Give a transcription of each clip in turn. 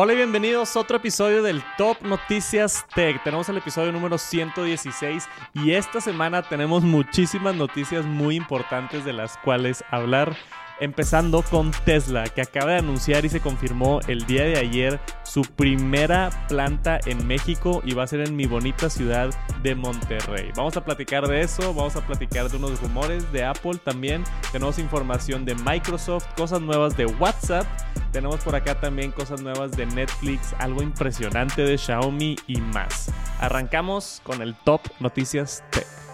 Hola y bienvenidos a otro episodio del Top Noticias Tech. Tenemos el episodio número 116 y esta semana tenemos muchísimas noticias muy importantes de las cuales hablar. Empezando con Tesla, que acaba de anunciar y se confirmó el día de ayer su primera planta en México y va a ser en mi bonita ciudad de Monterrey. Vamos a platicar de eso, vamos a platicar de unos rumores de Apple también. Tenemos información de Microsoft, cosas nuevas de WhatsApp. Tenemos por acá también cosas nuevas de Netflix, algo impresionante de Xiaomi y más. Arrancamos con el Top Noticias Tech.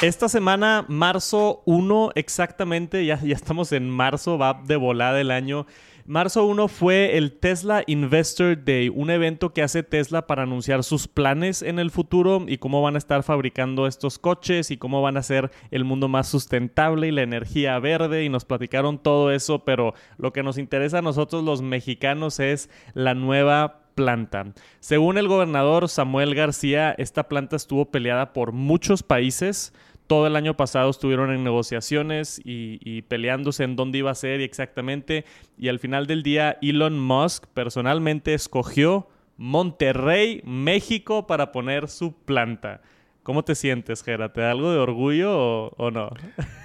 Esta semana, marzo 1 exactamente, ya, estamos en marzo, va de volada el año. Marzo 1 fue el Tesla Investor Day, un evento que hace Tesla para anunciar sus planes en el futuro y cómo van a estar fabricando estos coches y cómo van a hacer el mundo más sustentable y la energía verde y nos platicaron todo eso, pero lo que nos interesa a nosotros los mexicanos es la nueva planta. Según el gobernador Samuel García, esta planta estuvo peleada por muchos países todo el año pasado estuvieron en negociaciones y, peleándose en dónde iba a ser y exactamente. Y al final del día, Elon Musk personalmente escogió Monterrey, México, para poner su planta. ¿Cómo te sientes, Gera? ¿Te da algo de orgullo o, no?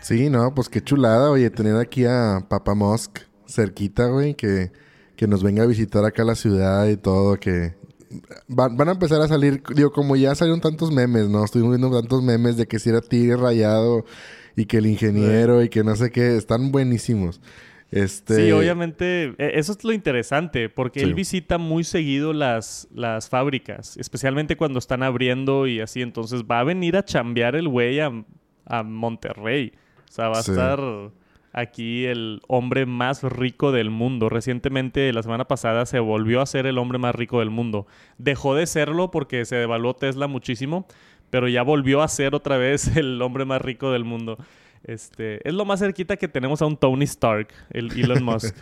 Sí, no, pues qué chulada, oye, tener aquí a Papa Musk cerquita, güey, que, que nos venga a visitar acá a la ciudad y todo, que van, a empezar a salir, digo, como ya salieron tantos memes, ¿no? Estoy viendo tantos memes de que si era tigre rayado y que el ingeniero y que no sé qué, están buenísimos. Este... Sí, obviamente, e, eso es lo interesante, porque él visita muy seguido las, las fábricas, especialmente cuando están abriendo y así, entonces va a venir a chambear el güey a, Monterrey. O sea, va a estar aquí el hombre más rico del mundo. Recientemente, la semana pasada, se volvió a ser el hombre más rico del mundo. Dejó de serlo porque se devaluó Tesla muchísimo, pero ya volvió a ser otra vez el hombre más rico del mundo. Este, es lo más cerquita que tenemos a un Tony Stark, el Elon Musk.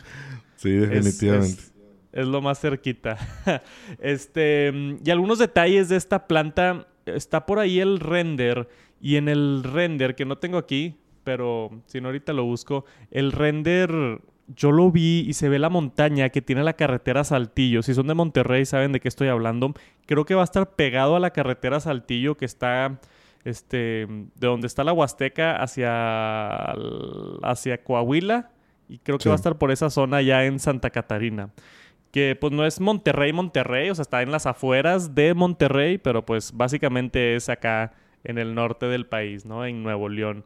sí, definitivamente. Es, lo más cerquita. este, y algunos detalles de esta planta. Está por ahí el render. Y en el render que no tengo aquí, pero si no ahorita lo busco, el render yo lo vi y se ve la montaña que tiene la carretera Saltillo. Si son de Monterrey saben de qué estoy hablando. Creo que va a estar pegado a la carretera Saltillo que está este de donde está la Huasteca hacia hacia Coahuila y creo que va a estar por esa zona ya en Santa Catarina. Que pues no es Monterrey, Monterrey, o sea, está en las afueras de Monterrey, pero pues básicamente es acá en el norte del país, ¿no? En Nuevo León.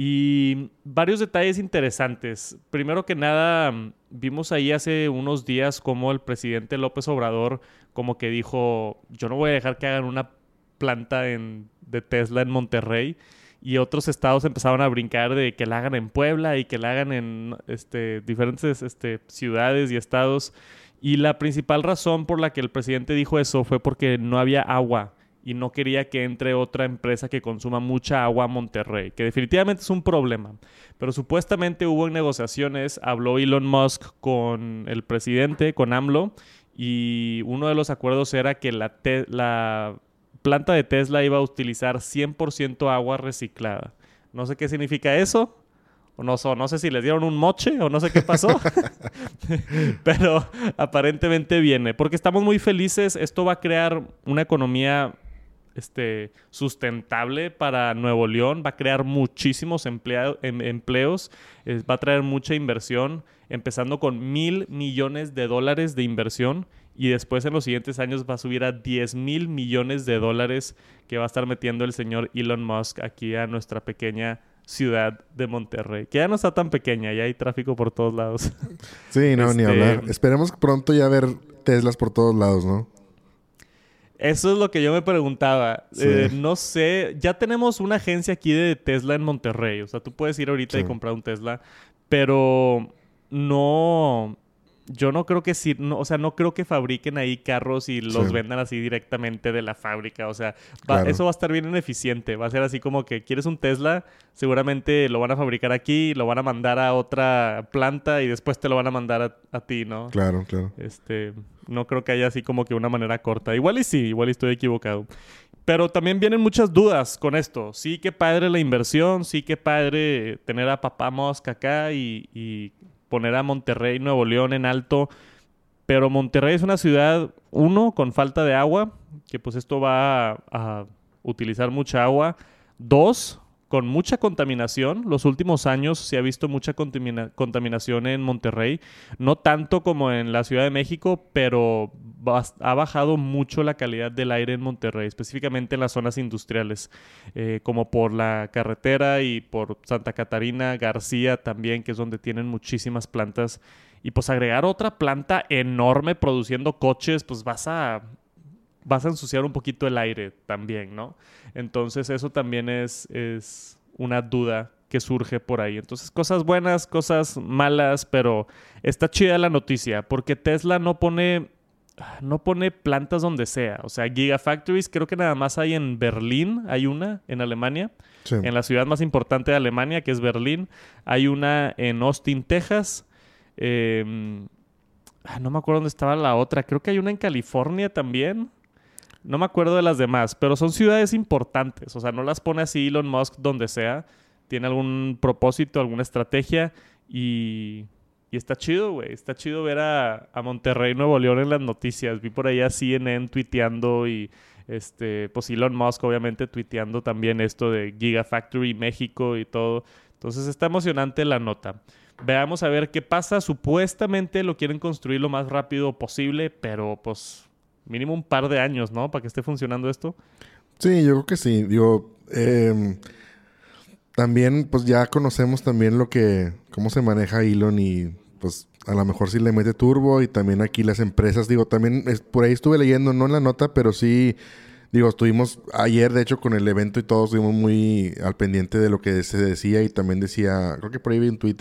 Y varios detalles interesantes. Primero que nada, vimos ahí hace unos días como el presidente López Obrador como que dijo, yo no voy a dejar que hagan una planta de Tesla en Monterrey. Y otros estados empezaron a brincar de que la hagan en Puebla y que la hagan en este, diferentes este, ciudades y estados. Y la principal razón por la que el presidente dijo eso fue porque no había agua y no quería que entre otra empresa que consuma mucha agua a Monterrey, que definitivamente es un problema. Pero supuestamente hubo negociaciones, habló Elon Musk con el presidente, con AMLO, y uno de los acuerdos era que la, la planta de Tesla iba a utilizar 100% agua reciclada. No sé qué significa eso, o no, no, sé si les dieron un moche o no sé qué pasó, pero aparentemente viene, porque estamos muy felices, esto va a crear una economía este, sustentable para Nuevo León, va a crear muchísimos em, empleos, va a traer mucha inversión, empezando con mil millones de dólares de inversión y después en los siguientes años va a subir a 10 mil millones de dólares que va a estar metiendo el señor Elon Musk aquí a nuestra pequeña ciudad de Monterrey, que ya no está tan pequeña, ya hay tráfico por todos lados. Sí, no, ni este, hablar. Esperemos pronto ya ver Teslas por todos lados, ¿no? Eso es lo que yo me preguntaba. Eh, no sé, ya tenemos una agencia aquí de Tesla en Monterrey. O sea, tú puedes ir ahorita y comprar un Tesla, pero no, yo no creo que sí, no, o sea, no creo que fabriquen ahí carros y los vendan así directamente de la fábrica. O sea, eso va a estar bien ineficiente. Va a ser así como que quieres un Tesla, seguramente lo van a fabricar aquí, lo van a mandar a otra planta y después te lo van a mandar a, ti, ¿no? Claro, claro. Este, no creo que haya así como que una manera corta. Igual y sí, igual y estoy equivocado. pero también vienen muchas dudas con esto. Sí que padre la inversión, sí que padre tener a papá Mosca acá y, y poner a Monterrey, Nuevo León en alto. Pero Monterrey es una ciudad, uno, con falta de agua, que pues esto va a, a utilizar mucha agua. Dos, con mucha contaminación. Los últimos años se ha visto mucha contamina- contaminación en Monterrey. No tanto como en la Ciudad de México, pero ha bajado mucho la calidad del aire en Monterrey, específicamente en las zonas industriales, eh, como por la carretera y por Santa Catarina, García también, que es donde tienen muchísimas plantas. Y pues agregar otra planta enorme produciendo coches, pues vas a vas a ensuciar un poquito el aire también, ¿no? Entonces eso también es, es una duda que surge por ahí. Entonces cosas buenas, cosas malas, pero está chida la noticia porque Tesla no pone no pone plantas donde sea. O sea, Gigafactories creo que nada más hay en Berlín, hay una en Alemania, Sí. en la ciudad más importante de Alemania, que es Berlín. Hay una en Austin, Texas. Eh, ah, no me acuerdo dónde estaba la otra. Creo que hay una en California también. No me acuerdo de las demás, pero son ciudades importantes. O sea, no las pone así Elon Musk donde sea. Tiene algún propósito, alguna estrategia y, y está chido, güey. Está chido ver a, a Monterrey, Nuevo León en las noticias. Vi por ahí a CNN tuiteando y este, pues Elon Musk obviamente tuiteando también esto de Gigafactory México y todo. Entonces está emocionante la nota. Veamos a ver qué pasa. Supuestamente lo quieren construir lo más rápido posible, pero pues mínimo un par de años, ¿no? Para que esté funcionando esto. Sí, yo creo que sí. Digo, em, también, pues ya conocemos también lo que, cómo se maneja Elon y pues a lo mejor sí le mete turbo y también aquí las empresas, digo, también por ahí estuve leyendo, no en la nota, pero sí, digo, estuvimos ayer, de hecho, con el evento y todos estuvimos muy al pendiente de lo que se decía y también decía, creo que por ahí vi un tweet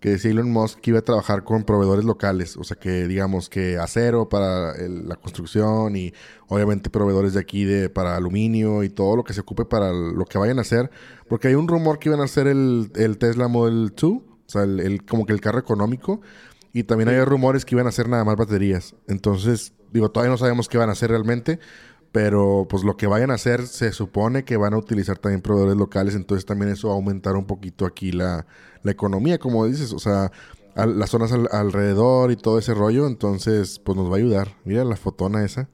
que decía Elon Musk que iba a trabajar con proveedores locales, o sea que digamos que acero para el- la construcción y obviamente proveedores de aquí de para aluminio y todo lo que se ocupe para lo que vayan a hacer, porque hay un rumor que iban a hacer el, el Tesla Model 2, o sea, el, el- como que el carro económico, y también hay rumores que iban a hacer nada más baterías. Entonces, digo, todavía no sabemos qué van a hacer realmente, pero pues lo que vayan a hacer se supone que van a utilizar también proveedores locales, entonces también eso va a aumentar un poquito aquí la, la economía, como dices, o sea, las zonas al- alrededor y todo ese rollo, entonces pues nos va a ayudar. Mira la fotona esa.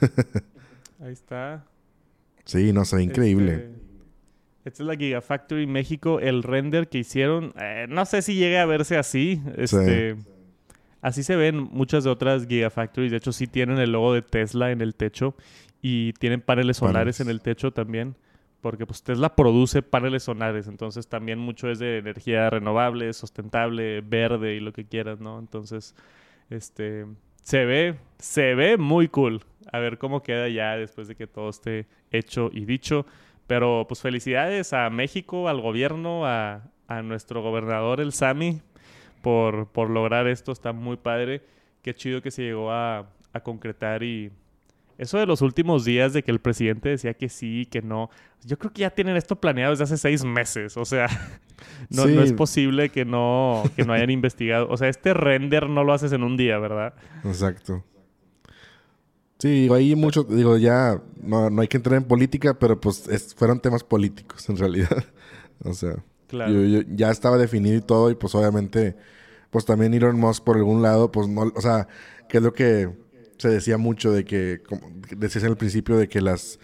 Ahí está. Sí, no, se ve increíble. Este, esta es la Gigafactory México. El render que hicieron, eh, no sé si llegue a verse así. Este, Así se ven muchas de otras Gigafactories. De hecho, sí tienen el logo de Tesla en el techo y tienen paneles solares Paneles. en el techo también. Porque pues Tesla produce paneles solares, entonces también mucho es de energía renovable, sustentable, verde y lo que quieras, ¿no? Entonces, este, se ve, se ve muy cool. A ver cómo queda ya después de que todo esté hecho y dicho. Pero pues felicidades a México, al gobierno, a, a nuestro gobernador, el Sami, por, por lograr esto. Está muy padre. Qué chido que se llegó a, a concretar y... Eso de los últimos días de que el presidente decía que sí, que no. Yo creo que ya tienen esto planeado desde hace seis meses. O sea, no, no es posible que no, que no hayan investigado. O sea, este render no lo haces en un día, ¿verdad? Exacto. Sí, digo, ahí mucho, digo, ya no, no hay que entrar en política, pero pues es- fueron temas políticos en realidad. o sea, Claro. yo- yo- ya estaba definido y todo, y pues obviamente, pues también Elon Musk por algún lado, pues no, o sea, que es lo que se decía mucho de que, como decías en el principio, de que las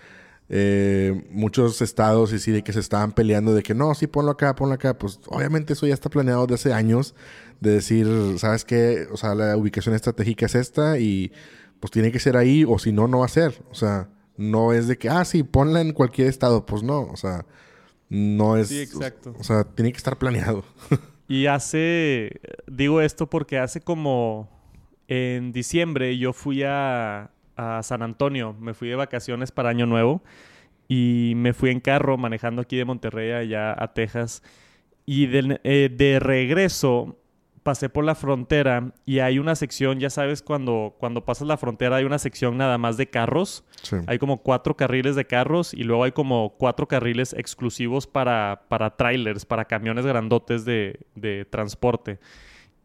eh, muchos estados y sí, de que se estaban peleando de que no, sí, ponlo acá, ponlo acá, pues obviamente eso ya está planeado de hace años, de decir, ¿sabes qué? O sea, la ubicación estratégica es esta y pues tiene que ser ahí o si no, no va a ser. O sea, no es de que, ah, sí, ponla en cualquier estado, pues no, o sea, no es... Sí, exacto. O sea, tiene que estar planeado. Y hace, digo esto porque hace como en diciembre yo fui a, a San Antonio, me fui de vacaciones para Año Nuevo y me fui en carro manejando aquí de Monterrey allá a Texas y de, eh, de regreso pasé por la frontera y hay una sección, ya sabes, cuando, cuando pasas la frontera hay una sección nada más de carros. Sí. Hay como cuatro carriles de carros y luego hay como cuatro carriles exclusivos para, para trailers, para camiones grandotes de, de transporte.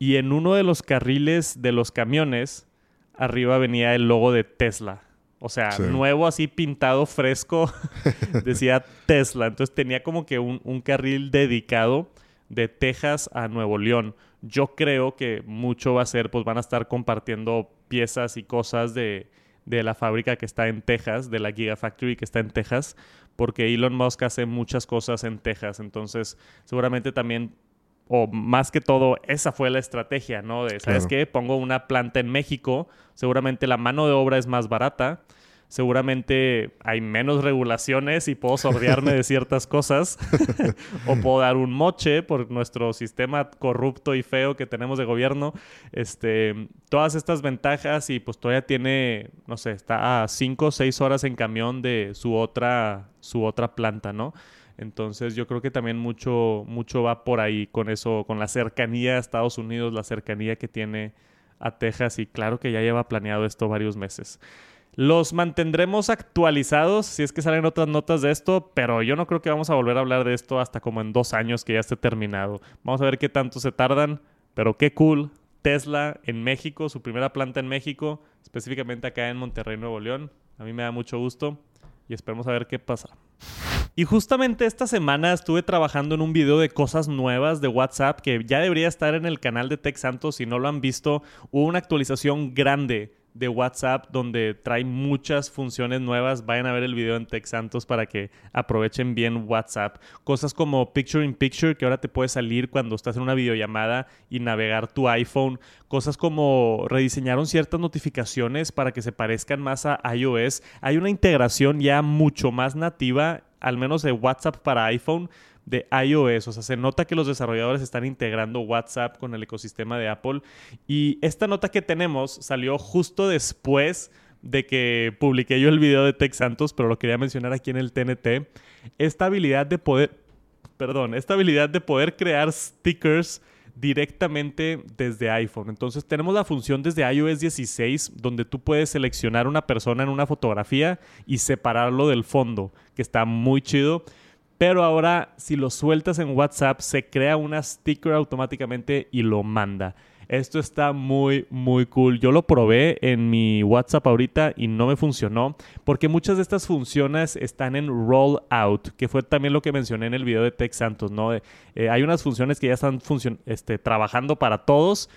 Y en uno de los carriles de los camiones, arriba venía el logo de Tesla. O sea, nuevo así pintado fresco, decía Tesla. Entonces tenía como que un, un carril dedicado de Texas a Nuevo León. Yo creo que mucho va a ser, pues van a estar compartiendo piezas y cosas de, de la fábrica que está en Texas, de la Gigafactory que está en Texas, porque Elon Musk hace muchas cosas en Texas. Entonces, seguramente también, o más que todo, esa fue la estrategia, ¿no? De, ¿sabes qué? Pongo una planta en México, seguramente la mano de obra es más barata seguramente hay menos regulaciones y puedo sordearme de ciertas cosas o puedo dar un moche por nuestro sistema corrupto y feo que tenemos de gobierno. Este, todas estas ventajas y pues todavía tiene, no sé, está a 5 o 6 horas en camión de su otra, su otra planta, ¿no? Entonces yo creo que también mucho, mucho va por ahí con eso, con la cercanía a Estados Unidos, la cercanía que tiene a Texas y claro que ya lleva planeado esto varios meses. Los mantendremos actualizados si es que salen otras notas de esto, pero yo no creo que vamos a volver a hablar de esto hasta como en dos años que ya esté terminado. Vamos a ver qué tanto se tardan, pero qué cool. Tesla en México, su primera planta en México, específicamente acá en Monterrey, Nuevo León. A mí me da mucho gusto y esperemos a ver qué pasa. Y justamente esta semana estuve trabajando en un video de cosas nuevas de WhatsApp que ya debería estar en el canal de Tech Santos. Si no lo han visto, hubo una actualización grande de WhatsApp donde trae muchas funciones nuevas. Vayan a ver el video en Tech Santos para que aprovechen bien WhatsApp. Cosas como Picture in Picture que ahora te puede salir cuando estás en una videollamada y navegar tu iPhone. Cosas como rediseñaron ciertas notificaciones para que se parezcan más a iOS. Hay una integración ya mucho más nativa, al menos de WhatsApp para iPhone de iOS. O sea, se nota que los desarrolladores están integrando WhatsApp con el ecosistema de Apple. Y esta nota que tenemos salió justo después de que publiqué yo el video de Tech Santos, pero lo quería mencionar aquí en el TNT. Esta habilidad de poder, perdón, esta habilidad de poder crear stickers directamente desde iPhone. Entonces tenemos la función desde iOS 16 donde tú puedes seleccionar una persona en una fotografía y separarlo del fondo, que está muy chido. Pero ahora, si lo sueltas en WhatsApp, se crea una sticker automáticamente y lo manda. Esto está muy, muy cool. Yo lo probé en mi WhatsApp ahorita y no me funcionó porque muchas de estas funciones están en rollout, que fue también lo que mencioné en el video de Tech Santos, ¿no? Eh, hay unas funciones que ya están este, trabajando para todos,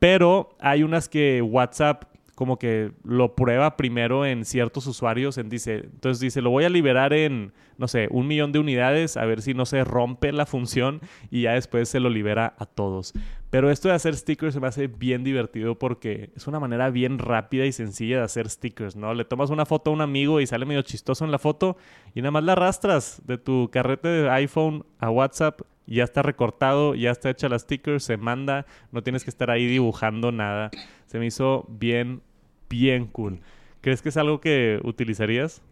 pero hay unas que WhatsApp como que lo prueba primero en ciertos usuarios. En dice, entonces dice, lo voy a liberar en, no sé, un millón de unidades, a ver si no se rompe la función y ya después se lo libera a todos. Pero esto de hacer stickers se me hace bien divertido porque es una manera bien rápida y sencilla de hacer stickers, ¿no? Le tomas una foto a un amigo y sale medio chistoso en la foto y nada más la arrastras de tu carrete de iPhone a WhatsApp ya está recortado, ya está hecha la sticker, se manda, no tienes que estar ahí dibujando nada. Se me hizo bien, bien cool. ¿Crees que es algo que utilizarías?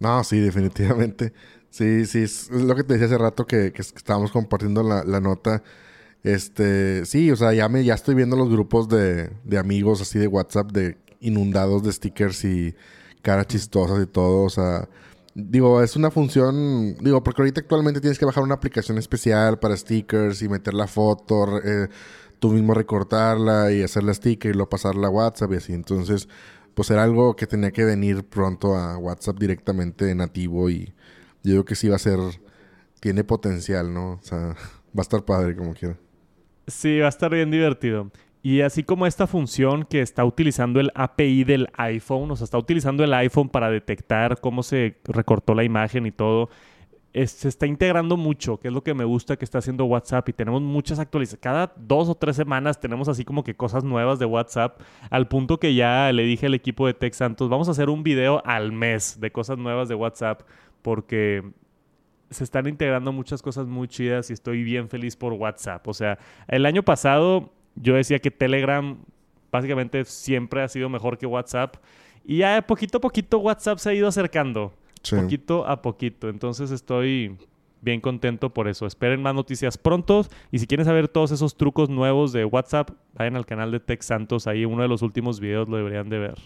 No, sí, definitivamente. Sí, sí, es lo que te decía hace rato que, estábamos compartiendo la, nota. Este, sí, o sea, ya me, ya estoy viendo los grupos de, de amigos así de WhatsApp de inundados de stickers y caras chistosas y todo. O sea, Digo, es una función, digo, porque ahorita actualmente tienes que bajar una aplicación especial para stickers y meter la foto, eh, tú mismo recortarla y hacer la sticker y luego pasarla a WhatsApp y así. Entonces, pues era algo que tenía que venir pronto a WhatsApp directamente nativo y yo creo que sí va a ser, tiene potencial, ¿no? O sea, va a estar padre como quiera. Sí, va a estar bien divertido. Y así como esta función que está utilizando el API del iPhone, o sea, está utilizando el iPhone para detectar cómo se recortó la imagen y todo, se está integrando mucho, que es lo que me gusta que está haciendo WhatsApp y tenemos muchas actualizaciones. Cada dos o tres semanas tenemos así como que cosas nuevas de WhatsApp, al punto que ya le dije al equipo de Tech Santos, vamos a hacer un video al mes de cosas nuevas de WhatsApp, porque se están integrando muchas cosas muy chidas y estoy bien feliz por WhatsApp. O sea, el año pasado yo decía que Telegram básicamente siempre ha sido mejor que WhatsApp. Y ya poquito a poquito WhatsApp se ha ido acercando. Poquito a poquito. Entonces estoy bien contento por eso. Esperen más noticias pronto. Y si quieren saber todos esos trucos nuevos de WhatsApp, vayan al canal de Tech Santos. Ahí uno de los últimos videos lo deberían de ver.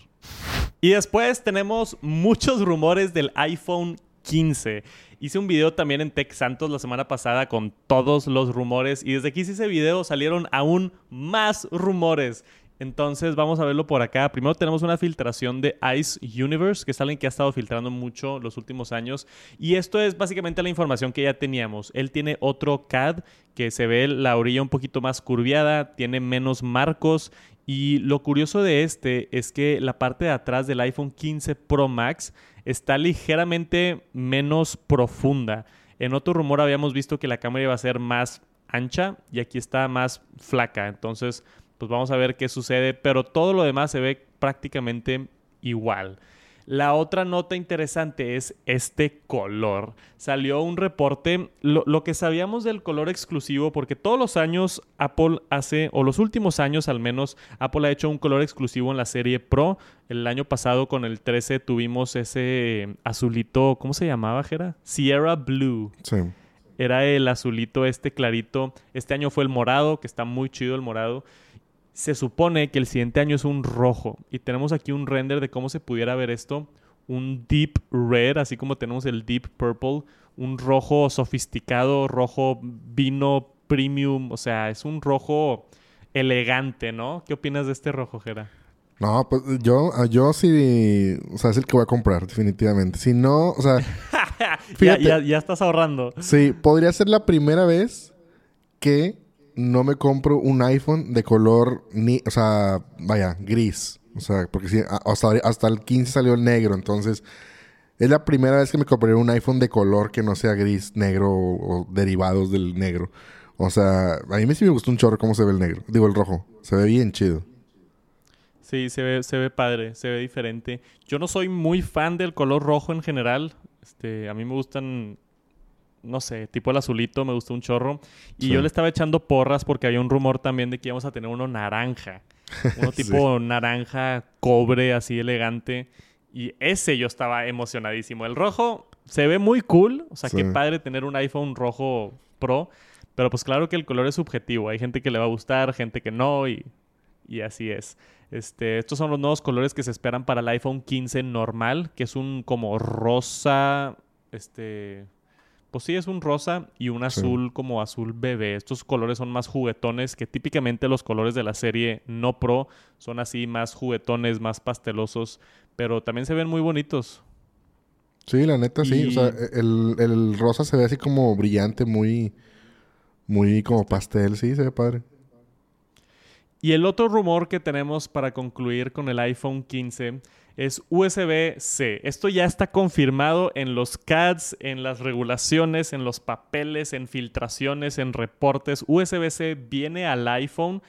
Y después tenemos muchos rumores del iPhone 15. Hice un video también en Tech Santos la semana pasada con todos los rumores y desde que hice ese video salieron aún más rumores. Entonces vamos a verlo por acá. Primero tenemos una filtración de Ice Universe, que es alguien que ha estado filtrando mucho los últimos años. Y esto es básicamente la información que ya teníamos. Él tiene otro CAD que se ve la orilla un poquito más curviada, tiene menos marcos. Y lo curioso de este es que la parte de atrás del iPhone 15 Pro Max está ligeramente menos profunda. En otro rumor habíamos visto que la cámara iba a ser más ancha y aquí está más flaca. Entonces pues vamos a ver qué sucede, pero todo lo demás se ve prácticamente igual. La otra nota interesante es este color. Salió un reporte, lo, que sabíamos del color exclusivo, porque todos los años Apple hace, o los últimos años al menos, Apple ha hecho un color exclusivo en la serie Pro. El año pasado con el 13 tuvimos ese azulito, ¿cómo se llamaba, Jera? Sierra Blue. Sí. Era el azulito este clarito. Este año fue el morado, que está muy chido el morado se supone que el siguiente año es un rojo. Y tenemos aquí un render de cómo se pudiera ver esto. Un deep red, así como tenemos el deep purple. Un rojo sofisticado, rojo vino premium. O sea, es un rojo elegante, ¿no? ¿Qué opinas de este rojo, Jera? No, pues yo, yo sí, o sea, es el que voy a comprar, definitivamente. Si no, o sea... ya, ya estás ahorrando. Sí, podría ser la primera vez que no me compro un iPhone de color ni, o sea, vaya, gris. O sea, porque si, hasta, hasta el 15 salió el negro, entonces es la primera vez que me compré un iPhone de color que no sea gris, negro o, derivados del negro. O sea, a mí sí me gustó un chorro cómo se ve el negro, digo el rojo, se ve bien chido. Sí, se ve, se ve padre, se ve diferente. Yo no soy muy fan del color rojo en general. Este, a mí me gustan no sé, tipo el azulito, me gustó un chorro. Y yo le estaba echando porras porque había un rumor también de que íbamos a tener uno naranja. Uno tipo naranja, cobre, así elegante. Y ese yo estaba emocionadísimo. El rojo se ve muy cool. O sea, qué padre tener un iPhone rojo Pro. Pero pues claro que el color es subjetivo. Hay gente que le va a gustar, gente que no. Y, y así es. Este, estos son los nuevos colores que se esperan para el iPhone 15 normal, que es un como rosa, este, pues sí, es un rosa y un azul como azul bebé. Estos colores son más juguetones que típicamente los colores de la serie no pro son así más juguetones, más pastelosos, pero también se ven muy bonitos. Sí, la neta sí. O sea, el, el, rosa se ve así como brillante, muy, muy como pastel, sí, se ve padre. Y el otro rumor que tenemos para concluir con el iPhone 15 es USB-C. Esto ya está confirmado en los CADs, en las regulaciones, en los papeles, en filtraciones, en reportes. USB-C viene al iPhone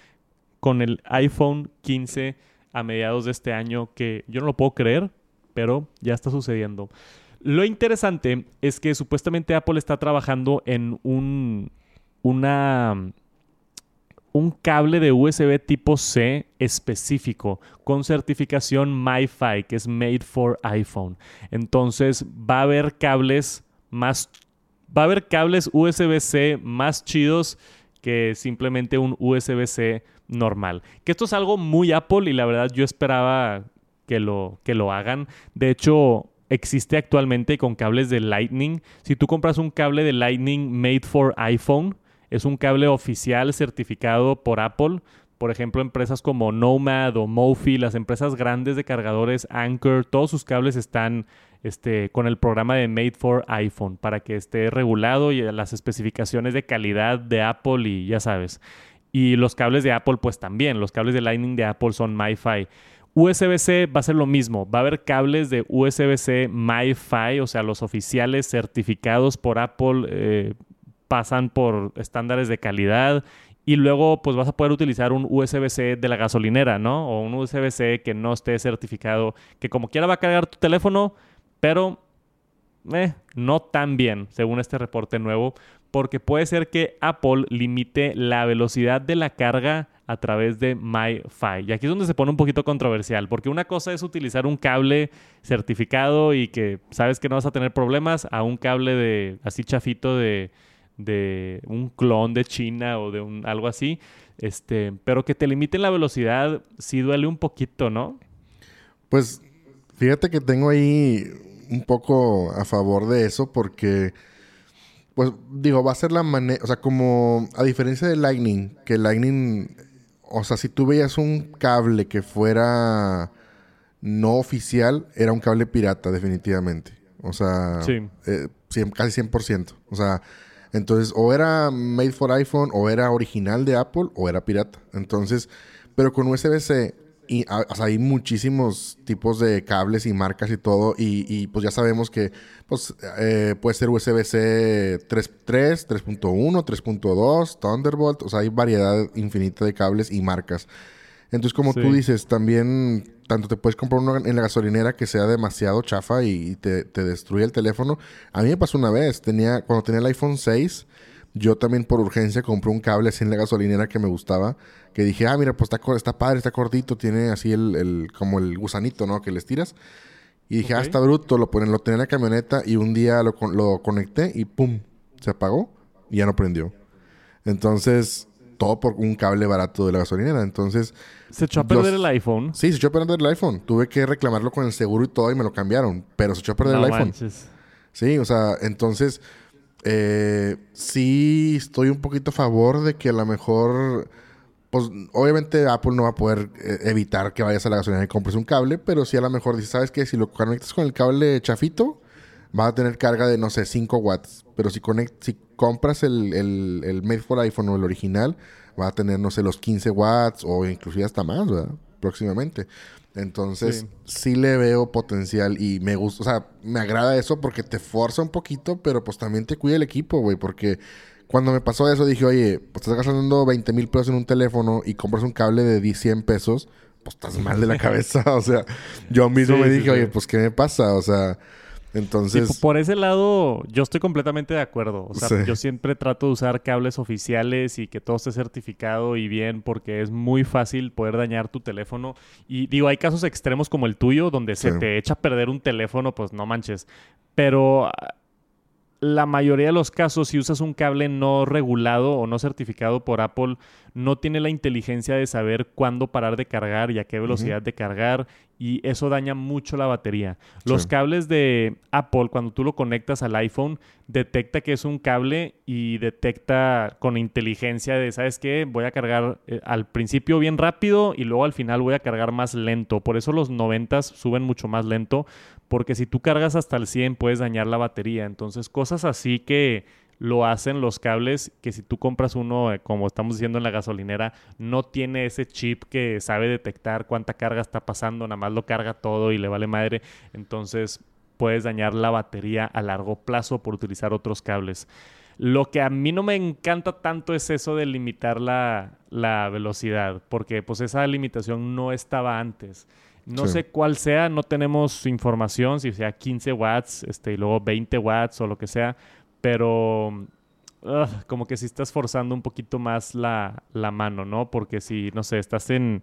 con el iPhone 15 a mediados de este año, que yo no lo puedo creer, pero ya está sucediendo. Lo interesante es que supuestamente Apple está trabajando en un, una un cable de USB tipo C específico con certificación MiFi, que es Made for iPhone. Entonces va a haber cables más va a haber cables USB-C más chidos que simplemente un USB-C normal. Que esto es algo muy Apple y la verdad yo esperaba que lo, que lo hagan. De hecho, existe actualmente con cables de Lightning. Si tú compras un cable de Lightning made for iPhone, es un cable oficial certificado por Apple. Por ejemplo, empresas como Nomad o Mofi, las empresas grandes de cargadores, Anchor, todos sus cables están este, con el programa de Made for iPhone para que esté regulado y las especificaciones de calidad de Apple y ya sabes. Y los cables de Apple pues también, los cables de Lightning de Apple son MiFi. USB-C va a ser lo mismo, va a haber cables de USB-C MiFi, o sea, los oficiales certificados por Apple, eh, pasan por estándares de calidad y luego pues vas a poder utilizar un USB-C de la gasolinera, ¿no? O un USB-C que no esté certificado, que como quiera va a cargar tu teléfono, pero eh, no tan bien, según este reporte nuevo, porque puede ser que Apple limite la velocidad de la carga a través de MiFi. Y aquí es donde se pone un poquito controversial, porque una cosa es utilizar un cable certificado y que sabes que no vas a tener problemas, a un cable de así chafito de de un clon de China o de un algo así, este, pero que te limiten la velocidad sí duele un poquito, ¿no? Pues fíjate que tengo ahí un poco a favor de eso porque pues digo, va a ser la manera, o sea, como a diferencia de Lightning, que Lightning o sea, si tú veías un cable que fuera no oficial, era un cable pirata, definitivamente. O sea, eh, casi 100%. O sea, entonces, o era made for iPhone, o era original de Apple, o era pirata. Entonces, pero con USB-C y o sea, hay muchísimos tipos de cables y marcas y todo. Y, pues ya sabemos que pues, eh, puede ser USB-C 3.3, 3.1, 3.2, Thunderbolt. O sea, hay variedad infinita de cables y marcas. Entonces, como tú dices, también tanto te puedes comprar uno en la gasolinera que sea demasiado chafa y, te, te, destruye el teléfono. A mí me pasó una vez. Tenía, cuando tenía el iPhone 6 yo también por urgencia compré un cable así en la gasolinera que me gustaba. Que dije, ah, mira, pues está, está padre, está cortito, tiene así el, el, como el gusanito, ¿no? Que les tiras. Y dije, ah, está bruto, lo, ponen, lo tenía en la camioneta y un día lo, lo conecté y ¡pum! Se apagó y ya no prendió. Entonces, todo por un cable barato de la gasolinera. Entonces... ¿Se echó a perder el iPhone? Sí, se echó a perder el iPhone. Tuve que reclamarlo con el seguro y todo y me lo cambiaron. Pero se echó a perder el iPhone. Sí, o sea, entonces eh, sí estoy un poquito a favor de que a lo mejor, pues obviamente Apple no va a poder eh, evitar que vayas a la gasolina y compres un cable, pero sí a lo mejor dices, ¿sabes qué? Si lo conectas con el cable chafito, va a tener carga de, no sé, 5 watts. Pero si, conect, si compras el, el, el Made for iPhone o el original, va a tener, no sé, los 15 watts o inclusive hasta más, ¿verdad? Próximamente. Entonces, sí. le veo potencial y me gusta, o sea, me agrada eso porque te forza un poquito, pero pues también te cuida el equipo, güey, porque cuando me pasó eso dije, oye, pues estás gastando 20 mil pesos en un teléfono y compras un cable de 100 pesos, pues estás mal de la cabeza, o sea, yo mismo me dije, oye, pues ¿qué me pasa? O sea, entonces. por ese lado, yo estoy completamente de acuerdo. O sea, yo siempre trato de usar cables oficiales y que todo esté certificado y bien, porque es muy fácil poder dañar tu teléfono. Y digo, hay casos extremos como el tuyo, donde se te echa a perder un teléfono, pues no manches. Pero la mayoría de los casos, si usas un cable no regulado o no certificado por Apple, no tiene la inteligencia de saber cuándo parar de cargar y a qué velocidad de cargar y eso daña mucho la batería. Los cables de Apple, cuando tú lo conectas al iPhone, detecta que es un cable y detecta con inteligencia de, ¿sabes qué? Voy a cargar eh, al principio bien rápido y luego al final voy a cargar más lento. Por eso los 90 suben mucho más lento, porque si tú cargas hasta el 100 puedes dañar la batería. Entonces, cosas así que lo hacen los cables que si tú compras uno, eh, como estamos diciendo en la gasolinera, no tiene ese chip que sabe detectar cuánta carga está pasando, nada más lo carga todo y le vale madre. Entonces puedes dañar la batería a largo plazo por utilizar otros cables. Lo que a mí no me encanta tanto es eso de limitar la, velocidad, porque pues esa limitación no estaba antes. No sé cuál sea, no tenemos información, si sea 15 watts este, y luego 20 watts o lo que sea, pero como que si estás forzando un poquito más la, mano, ¿no? Porque si, no sé, estás en...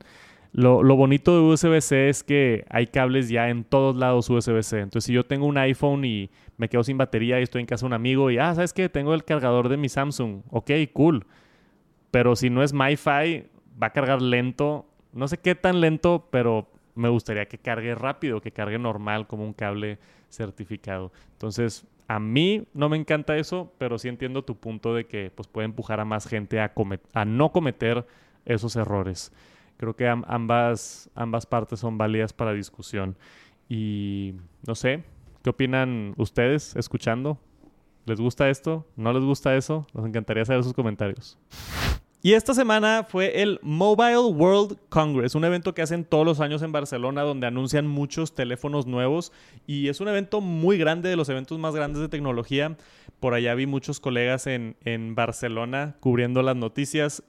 Lo, bonito de USB-C es que hay cables ya en todos lados USB-C. Entonces, si yo tengo un iPhone y me quedo sin batería y estoy en casa de un amigo y, ah, ¿sabes qué? Tengo el cargador de mi Samsung. Ok, cool. Pero si no es MiFi, va a cargar lento. No sé qué tan lento, pero me gustaría que cargue rápido, que cargue normal como un cable certificado. Entonces, a mí no me encanta eso, pero sí entiendo tu punto de que pues, puede empujar a más gente a, no cometer esos errores. Creo que ambas, ambas partes son válidas para discusión. Y no sé, ¿qué opinan ustedes escuchando? ¿Les gusta esto? ¿No les gusta eso? Nos encantaría saber sus comentarios. Y esta semana fue el Mobile World Congress, un evento que hacen todos los años en Barcelona donde anuncian muchos teléfonos nuevos y es un evento muy grande, de los eventos más grandes de tecnología. Por allá vi muchos colegas en, en Barcelona cubriendo las noticias.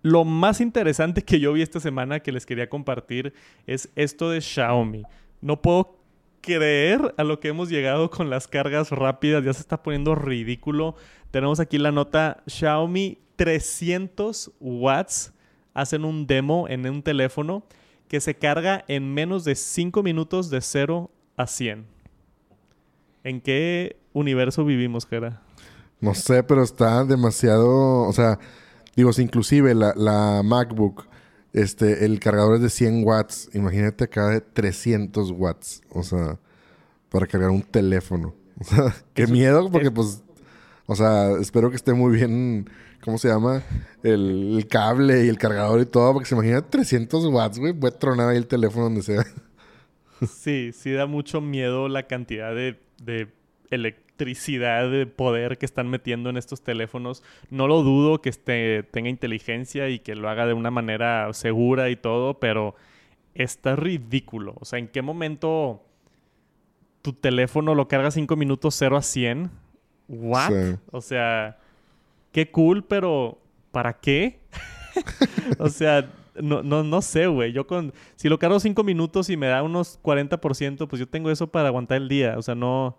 Lo más interesante que yo vi esta semana que les quería compartir es esto de Xiaomi. No puedo creer a lo que hemos llegado con las cargas rápidas, ya se está poniendo ridículo. Tenemos aquí la nota Xiaomi 300 watts hacen un demo en un teléfono que se carga en menos de 5 minutos de 0 a 100. ¿En qué universo vivimos, Jera? No sé, pero está demasiado, o sea, digo, inclusive la, la, MacBook, este, el cargador es de 100 watts, imagínate acá de 300 watts, o sea, para cargar un teléfono. O sea, qué miedo, porque pues, o sea, espero que esté muy bien ¿cómo se llama? El, cable y el cargador y todo, porque se imagina 300 watts, güey, puede tronar ahí el teléfono donde sea. Sí, sí da mucho miedo la cantidad de, electricidad, de poder que están metiendo en estos teléfonos. No lo dudo que este, tenga inteligencia y que lo haga de una manera segura y todo, pero está ridículo. O sea, ¿en qué momento tu teléfono lo carga 5 minutos 0 a 100? ¿What? Sí. O sea, qué cool, pero ¿para qué? o sea, no, no, no sé, güey. Yo con... Si lo cargo 5 minutos y me da unos 40%, pues yo tengo eso para aguantar el día. O sea, no...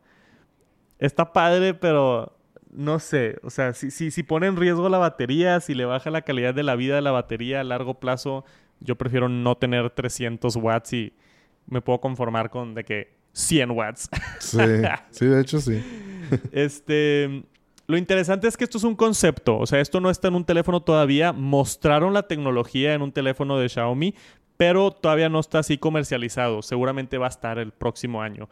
Está padre, pero no sé. O sea, si, si, si pone en riesgo la batería, si le baja la calidad de la vida de la batería a largo plazo, yo prefiero no tener 300 watts y me puedo conformar con de que 100 watts. Sí, sí, de hecho sí. Este, lo interesante es que esto es un concepto, o sea, esto no está en un teléfono todavía. Mostraron la tecnología en un teléfono de Xiaomi, pero todavía no está así comercializado. Seguramente va a estar el próximo año.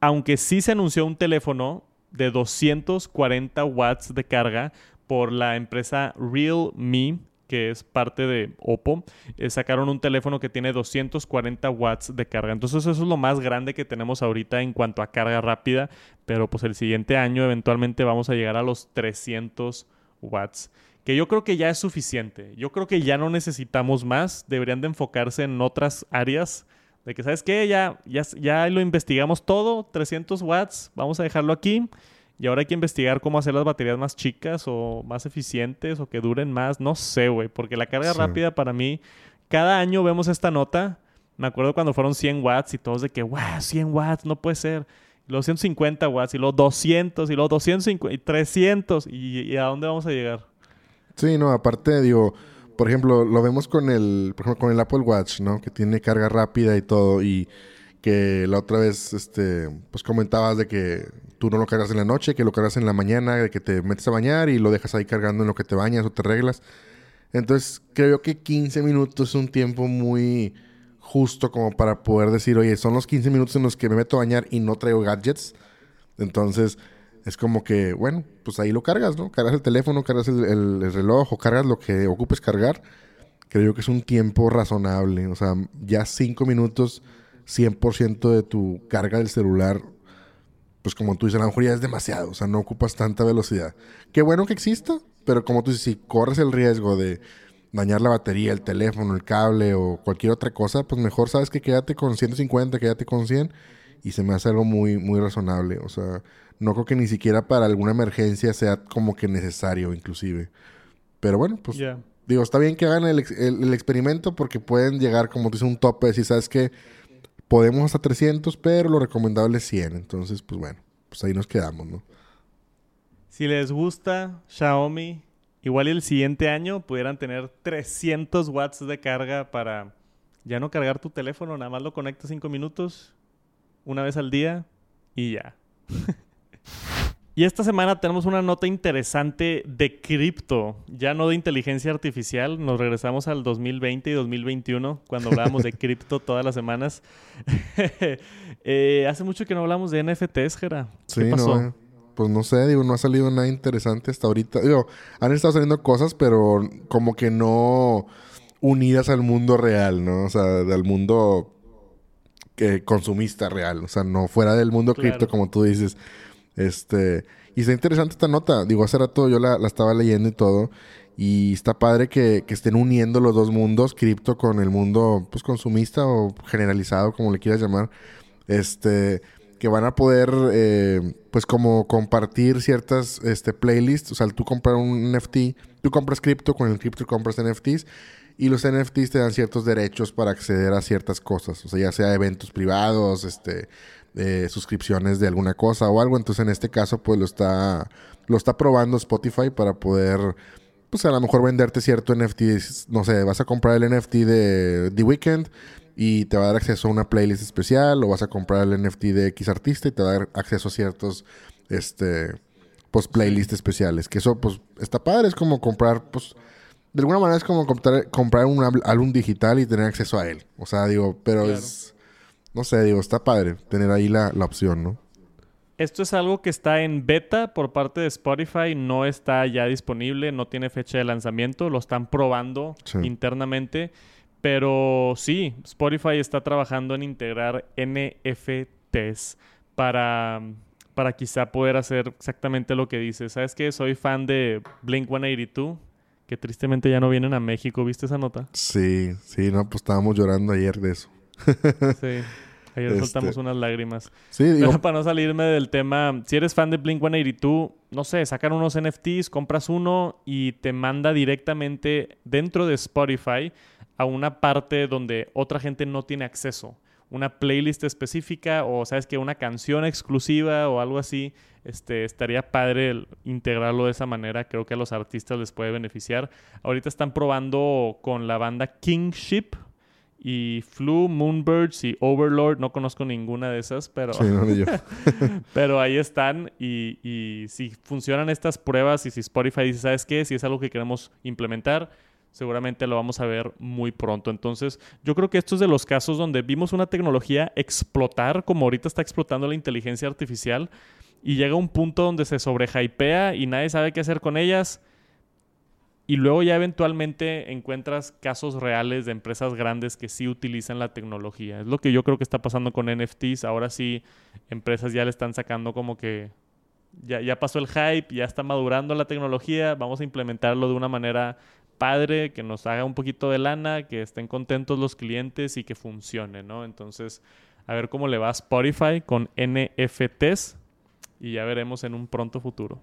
Aunque sí se anunció un teléfono de 240 watts de carga por la empresa Realme, que es parte de Oppo, eh, sacaron un teléfono que tiene 240 watts de carga. Entonces eso es lo más grande que tenemos ahorita en cuanto a carga rápida, pero pues el siguiente año eventualmente vamos a llegar a los 300 watts. Que yo creo que ya es suficiente. Yo creo que ya no necesitamos más. Deberían de enfocarse en otras áreas. De que, ¿sabes qué? Ya, ya, ya lo investigamos todo. 300 watts. Vamos a dejarlo aquí. Y ahora hay que investigar cómo hacer las baterías más chicas o más eficientes o que duren más. No sé, güey. Porque la carga Sí. rápida para mí... Cada año vemos esta nota. Me acuerdo cuando fueron 100 watts y todos de que, wow, 100 watts, no puede ser. Y luego 150 watts y luego 200 y luego 250 y 300. ¿Y, y a dónde vamos a llegar? Sí, no, aparte, digo, por ejemplo, lo vemos con el, por ejemplo, con el Apple Watch, ¿no? Que tiene carga rápida y todo, y que la otra vez, este, pues comentabas de que tú no lo cargas en la noche, que lo cargas en la mañana, de que te metes a bañar y lo dejas ahí cargando en lo que te bañas o te reglas. Entonces, creo que 15 minutos es un tiempo muy justo como para poder decir, oye, son los 15 minutos en los que me meto a bañar y no traigo gadgets. Entonces, es como que, bueno, pues ahí lo cargas, ¿no? Cargas el teléfono, cargas el, el- el reloj o cargas lo que ocupes cargar. Creo que es un tiempo razonable. O sea, ya 5 minutos, 100% de tu carga del celular, pues como tú dices, a lo mejor ya es demasiado. O sea, no ocupas tanta velocidad. Qué bueno que exista, pero como tú dices, si corres el riesgo de dañar la batería, el teléfono, el cable o cualquier otra cosa, pues mejor sabes que quédate con 150, quédate con 100 y se me hace algo muy, muy razonable. O sea, no creo que ni siquiera para alguna emergencia sea como que necesario, inclusive. Pero bueno, pues digo, está bien que hagan el, el- el experimento porque pueden llegar, como tú dices, un tope. Decir, ¿sabes qué? Podemos hasta 300, pero lo recomendable es 100. Entonces, pues bueno, pues ahí nos quedamos, ¿no? Si les gusta Xiaomi, igual el siguiente año pudieran tener 300 watts de carga para ya no cargar tu teléfono, nada más lo conectas 5 minutos, una vez al día y ya. y esta semana tenemos una nota interesante de cripto, ya no de inteligencia artificial, nos regresamos al 2020 y 2021 cuando hablábamos de cripto todas las semanas. Eh, hace mucho que no hablamos de NFTs, Jera. ¿Qué Sí, pasó? no. eh, Pues no sé, digo, no ha salido nada interesante hasta ahorita. Digo, han estado saliendo cosas, pero como que no unidas al mundo real, ¿no? O sea, del mundo que consumista real. O sea, no fuera del mundo Claro. cripto, como tú dices. Este. Y está interesante esta nota. Digo, hace rato yo la, estaba leyendo y todo. Y está padre que, que estén uniendo los dos mundos, cripto con el mundo pues consumista o generalizado, como le quieras llamar. Este, que van a poder eh, pues como compartir ciertas este, playlists. O sea, tú comprar un NFT, tú compras cripto, con el cripto compras NFTs. Y los NFTs te dan ciertos derechos para acceder a ciertas cosas. O sea, ya sea eventos privados, este, eh, suscripciones de alguna cosa o algo. Entonces, en este caso, pues lo está, lo está probando Spotify para poder, pues a lo mejor venderte cierto NFT. No sé, vas a comprar el NFT de The Weeknd y te va a dar acceso a una playlist especial. O vas a comprar el NFT de X artista y te va a dar acceso a ciertos, este, pues playlists especiales. Que eso, pues, está padre. Es como comprar, pues de alguna manera es como comprar, comprar un álbum digital y tener acceso a él. O sea, digo, pero Claro. es... No sé, digo, está padre tener ahí la, la opción, ¿no? Esto es algo que está en beta por parte de Spotify, no está ya disponible, no tiene fecha de lanzamiento, lo están probando Sí. internamente, pero sí, Spotify está trabajando en integrar NFTs para, para quizá poder hacer exactamente lo que dices. ¿Sabes qué? Soy fan de Blink 182, que tristemente ya no vienen a México, ¿viste esa nota? Sí, sí, no, pues estábamos llorando ayer de eso. Sí. Ayer Este- soltamos unas lágrimas. Sí, digo, Pero para no salirme del tema, si eres fan de Blink 182, no sé, sacan unos NFTs, compras uno y te manda directamente dentro de Spotify a una parte donde otra gente no tiene acceso. Una playlist específica o, sabes que una canción exclusiva o algo así. Este, estaría padre el integrarlo de esa manera. Creo que a los artistas les puede beneficiar. Ahorita están probando con la banda Kingship y Flu, Moonbirds y Overlord. No conozco ninguna de esas, pero... sí, no, ni yo. Pero ahí están y, y si funcionan estas pruebas y si Spotify dice, ¿sabes qué? Si es algo que queremos implementar, seguramente lo vamos a ver muy pronto. Entonces, yo creo que esto es de los casos donde vimos una tecnología explotar, como ahorita está explotando la inteligencia artificial, y llega un punto donde se sobrehypea y nadie sabe qué hacer con ellas. Y luego ya eventualmente encuentras casos reales de empresas grandes que sí utilizan la tecnología. Es lo que yo creo que está pasando con NFTs. Ahora sí, empresas ya le están sacando como que ya, ya pasó el hype, ya está madurando la tecnología, vamos a implementarlo de una manera padre, que nos haga un poquito de lana, que estén contentos los clientes y que funcione, ¿no? Entonces, a ver cómo le va a Spotify con NFTs y ya veremos en un pronto futuro.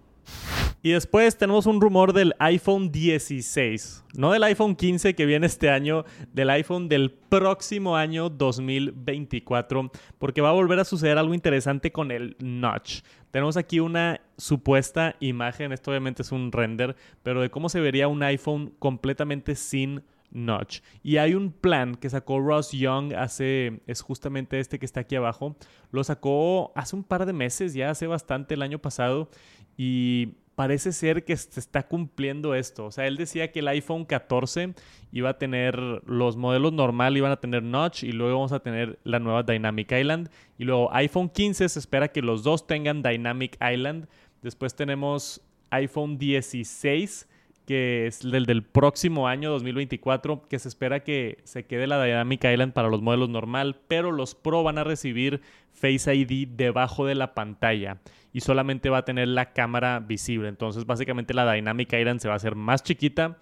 Y después tenemos un rumor del iPhone 16. No del iPhone 15 que viene este año, del iPhone del próximo año 2024. Porque va a volver a suceder algo interesante con el notch. Tenemos aquí una supuesta imagen, esto obviamente es un render, pero de cómo se vería un iPhone completamente sin notch. Y hay un plan que sacó Ross Young hace, es justamente este que está aquí abajo. Lo sacó hace un par de meses, ya hace bastante el año pasado. Y parece ser que se está cumpliendo esto. O sea, él decía que el iPhone 14 iba a tener los modelos normal, iban a tener notch y luego vamos a tener la nueva Dynamic Island. Y luego iPhone 15 se espera que los dos tengan Dynamic Island. Después tenemos iPhone 16 que es el del próximo año 2024, que se espera que se quede la Dynamic Island para los modelos normal, pero los Pro van a recibir Face ID debajo de la pantalla y solamente va a tener la cámara visible. Entonces, básicamente la Dynamic Island se va a hacer más chiquita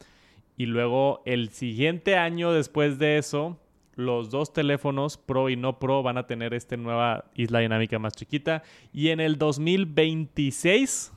y luego el siguiente año después de eso, los dos teléfonos Pro y no Pro van a tener esta nueva isla dinámica más chiquita y en el 2026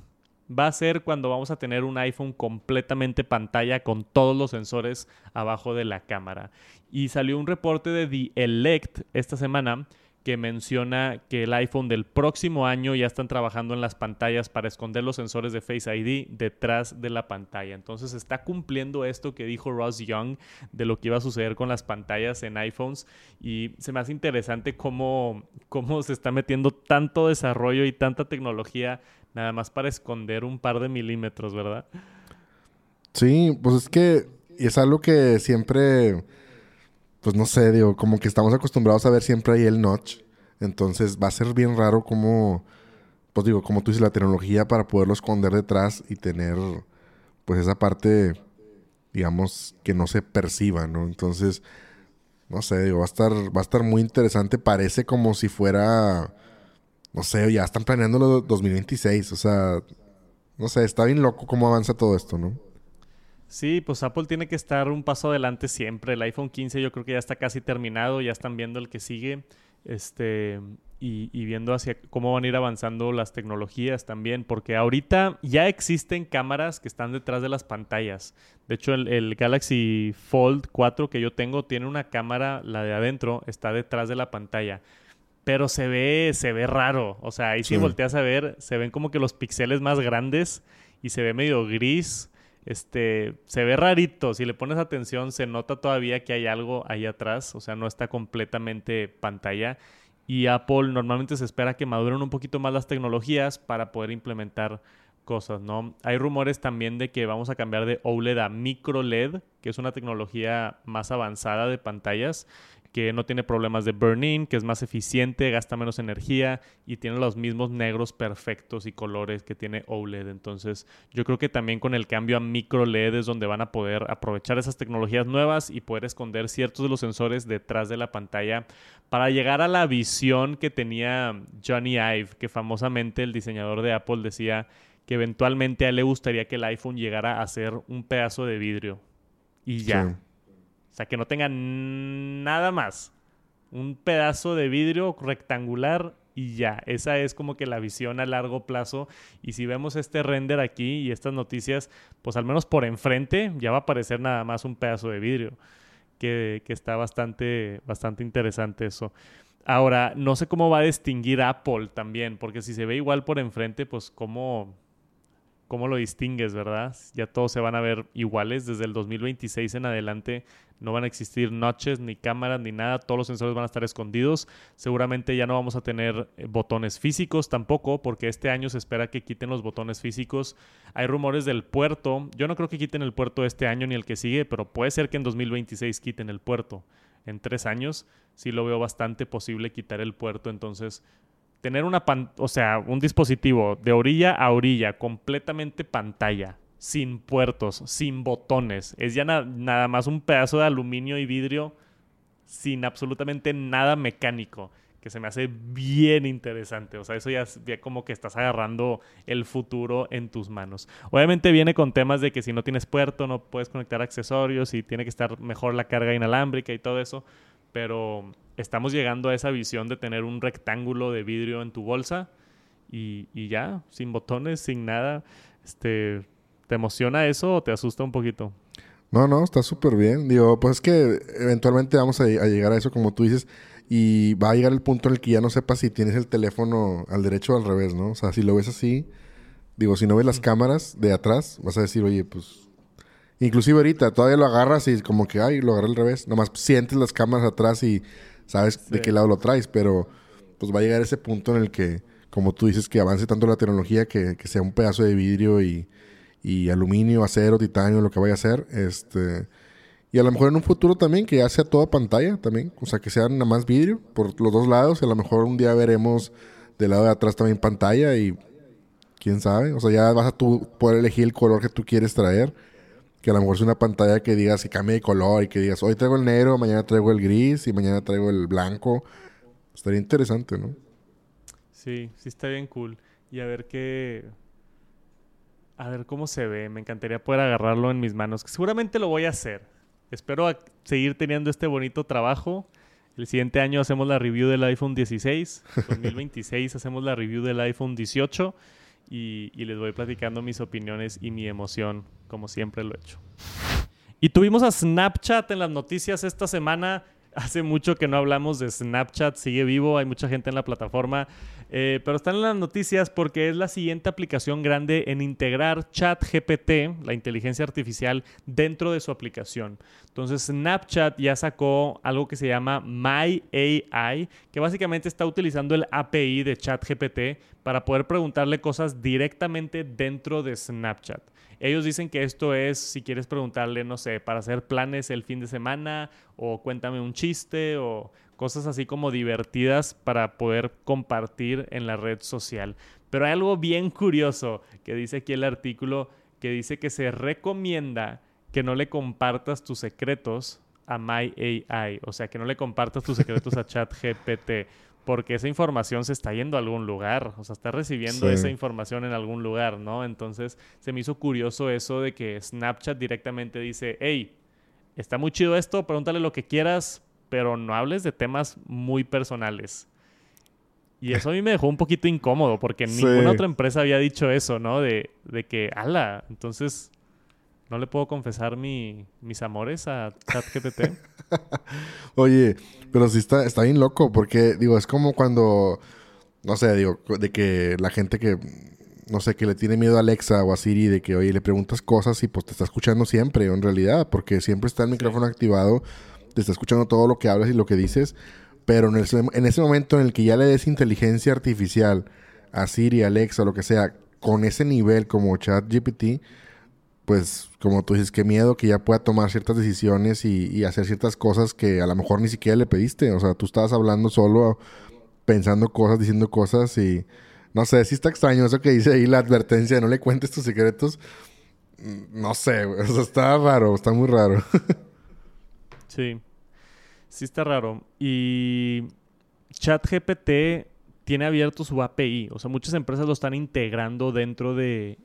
va a ser cuando vamos a tener un iPhone completamente pantalla con todos los sensores abajo de la cámara. Y salió un reporte de The Elect esta semana que menciona que el iPhone del próximo año ya están trabajando en las pantallas para esconder los sensores de Face ID detrás de la pantalla. Entonces está cumpliendo esto que dijo Ross Young de lo que iba a suceder con las pantallas en iPhones y se me hace interesante cómo, cómo se está metiendo tanto desarrollo y tanta tecnología nada más para esconder un par de milímetros, ¿verdad? Sí, pues es que es algo que siempre, pues no sé, digo, como que estamos acostumbrados a ver siempre ahí el notch. Entonces va a ser bien raro como, pues digo, como tú dices, la tecnología para poderlo esconder detrás y tener, pues esa parte, digamos, que no se perciba, ¿no? Entonces, no sé, digo, va a estar, va a estar muy interesante. Parece como si fuera, no sé, ya están planeando lo 2026, o sea, no sé, está bien loco cómo avanza todo esto, ¿no? Sí, pues Apple tiene que estar un paso adelante siempre. El iPhone 15 yo creo que ya está casi terminado, ya están viendo el que sigue, este, y, y viendo hacia cómo van a ir avanzando las tecnologías también, porque ahorita ya existen cámaras que están detrás de las pantallas. De hecho, el, el Galaxy Fold 4 que yo tengo tiene una cámara, la de adentro, está detrás de la pantalla. Pero se ve, se ve raro. O sea, ahí si Sí. volteas a ver, se ven como que los píxeles más grandes y se ve medio gris. Este, se ve rarito. Si le pones atención, se nota todavía que hay algo ahí atrás. O sea, no está completamente pantalla. Y Apple normalmente se espera que maduren un poquito más las tecnologías para poder implementar cosas, ¿no? Hay rumores también de que vamos a cambiar de OLED a micro LED, que es una tecnología más avanzada de pantallas que no tiene problemas de burn-in, que es más eficiente, gasta menos energía y tiene los mismos negros perfectos y colores que tiene OLED. Entonces, yo creo que también con el cambio a micro LED es donde van a poder aprovechar esas tecnologías nuevas y poder esconder ciertos de los sensores detrás de la pantalla para llegar a la visión que tenía Johnny Ive, que famosamente el diseñador de Apple decía que eventualmente a él le gustaría que el iPhone llegara a ser un pedazo de vidrio y ya. Sea, que no tenga nada más. Un pedazo de vidrio rectangular y ya. Esa es como que la visión a largo plazo. Y si vemos este render aquí y estas noticias, pues al menos por enfrente ya va a aparecer nada más un pedazo de vidrio. Que, que está bastante, bastante interesante eso. Ahora, no sé cómo va a distinguir Apple también, porque si se ve igual por enfrente, pues cómo, cómo lo distingues, ¿verdad? Ya todos se van a ver iguales desde el 2026 en adelante no van a existir notches, ni cámaras, ni nada. Todos los sensores van a estar escondidos. Seguramente ya no vamos a tener eh, botones físicos tampoco, porque este año se espera que quiten los botones físicos. Hay rumores del puerto. Yo no creo que quiten el puerto este año ni el que sigue, pero puede ser que en 2026 quiten el puerto. En tres años sí lo veo bastante posible quitar el puerto. Entonces, tener una o sea, un dispositivo de orilla a orilla, completamente pantalla sin puertos, sin botones. Es ya nada más un pedazo de aluminio y vidrio sin absolutamente nada mecánico, que se me hace bien interesante. O sea, eso ya es como que estás agarrando el futuro en tus manos. Obviamente viene con temas de que si no tienes puerto no puedes conectar accesorios y tiene que estar mejor la carga inalámbrica y todo eso, pero estamos llegando a esa visión de tener un rectángulo de vidrio en tu bolsa y, y ya, sin botones, sin nada. Este, ¿Te emociona eso o te asusta un poquito? No, no, está súper bien. Digo, pues es que eventualmente vamos a, llegar a eso, como tú dices, y va a llegar el punto en el que ya no sepas si tienes el teléfono al derecho o al revés, ¿no? O sea, si lo ves así, digo, si no ves las cámaras de atrás, vas a decir, oye, pues. Inclusive ahorita todavía lo agarras y como que, ay, lo agarré al revés. Nomás sientes las cámaras atrás y sabes de qué lado lo traes, pero pues va a llegar ese punto en el que, como tú dices, que avance tanto la tecnología que, que sea un pedazo de vidrio y y aluminio, acero, titanio, lo que vaya a ser. Este, y a lo mejor en un futuro también que ya sea toda pantalla también, o sea, que sea nada más vidrio por los dos lados. Y a lo mejor un día veremos del lado de atrás también pantalla y quién sabe. O sea, ya vas a tú poder elegir el color que tú quieres traer. Que a lo mejor es una pantalla que digas que cambie de color y que digas, hoy traigo el negro, mañana traigo el gris y mañana traigo el blanco. Estaría interesante, ¿no? Sí, sí está bien cool. Y a ver qué, a ver cómo se ve. Me encantaría poder agarrarlo en mis manos. Seguramente lo voy a hacer. Espero seguir teniendo este bonito trabajo. El siguiente año hacemos la review del iPhone 16. 2026 hacemos la review del iPhone 18. Y, les voy platicando mis opiniones y mi emoción, como siempre lo he hecho. Y tuvimos a Snapchat en las noticias esta semana. Hace mucho que no hablamos de Snapchat, sigue vivo, hay mucha gente en la plataforma, eh, pero están en las noticias porque es la siguiente aplicación grande en integrar ChatGPT, la inteligencia artificial, dentro de su aplicación. Entonces Snapchat ya sacó algo que se llama My AI, que básicamente está utilizando el API de ChatGPT para poder preguntarle cosas directamente dentro de Snapchat. Ellos dicen que esto es, si quieres preguntarle, no sé, para hacer planes el fin de semana o cuéntame un chiste o cosas así como divertidas para poder compartir en la red social. Pero hay algo bien curioso que dice aquí el artículo, que dice que se recomienda que no le compartas tus secretos a MyAI, o sea, que no le compartas tus secretos a ChatGPT porque esa información se está yendo a algún lugar, o sea, está recibiendo esa información en algún lugar, ¿no? Entonces se me hizo curioso eso de que Snapchat directamente dice, hey, está muy chido esto, pregúntale lo que quieras, pero no hables de temas muy personales. Y eso a mí me dejó un poquito incómodo, porque ninguna otra empresa había dicho eso, ¿no? De, de que, ala, entonces ¿No le puedo confesar mi, mis amores a ChatGPT? Oye, pero sí está, está bien loco, porque, digo, es como cuando, no sé, digo, de que la gente que, no sé, que le tiene miedo a Alexa o a Siri, de que, oye, le preguntas cosas y pues te está escuchando siempre, en realidad, porque siempre está el micrófono activado, te está escuchando todo lo que hablas y lo que dices, pero en, en ese momento en el que ya le des inteligencia artificial a Siri, Alexa, lo que sea, con ese nivel como ChatGPT, pues como tú dices, qué miedo que ya pueda tomar ciertas decisiones y, hacer ciertas cosas que a lo mejor ni siquiera le pediste. O sea, tú estabas hablando solo, pensando cosas, diciendo cosas y no sé, sí está extraño eso que dice ahí la advertencia, no le cuentes tus secretos. Mm, no sé, o sea, está raro, está muy raro. sí, sí está raro. Y ChatGPT tiene abierto su API. O sea, muchas empresas lo están integrando dentro de,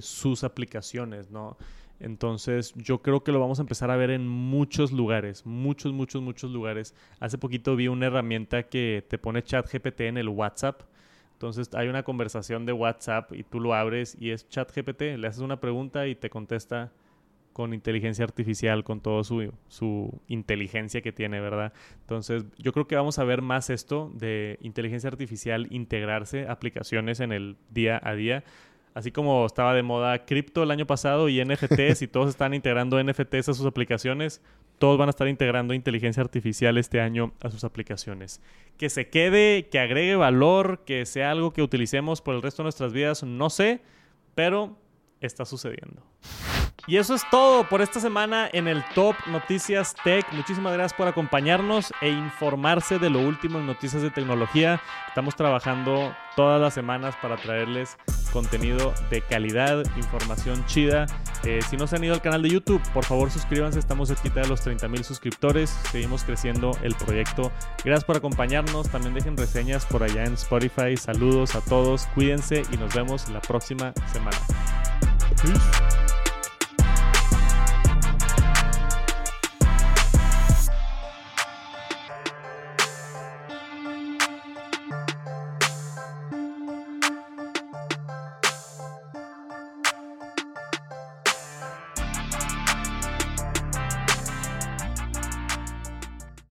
sus aplicaciones, ¿no? Entonces, yo creo que lo vamos a empezar a ver en muchos lugares, muchos, muchos, muchos lugares. Hace poquito vi una herramienta que te pone ChatGPT en el WhatsApp. Entonces, hay una conversación de WhatsApp y tú lo abres y es ChatGPT. Le haces una pregunta y te contesta con inteligencia artificial, con toda su, su, inteligencia que tiene, ¿verdad? Entonces, yo creo que vamos a ver más esto de inteligencia artificial integrarse aplicaciones en el día a día. Así como estaba de moda cripto el año pasado y NFTs y todos están integrando NFTs a sus aplicaciones, todos van a estar integrando inteligencia artificial este año a sus aplicaciones. Que se quede, que agregue valor, que sea algo que utilicemos por el resto de nuestras vidas, no sé, pero está sucediendo. Y eso es todo por esta semana en el Top Noticias Tech. Muchísimas gracias por acompañarnos e informarse de lo último en noticias de tecnología. Estamos trabajando todas las semanas para traerles contenido de calidad, información chida. Eh, si no se han ido al canal de YouTube, por favor suscríbanse. Estamos cerquita de los 30 mil suscriptores. Seguimos creciendo el proyecto. Gracias por acompañarnos. También dejen reseñas por allá en Spotify. Saludos a todos. Cuídense y nos vemos la próxima semana.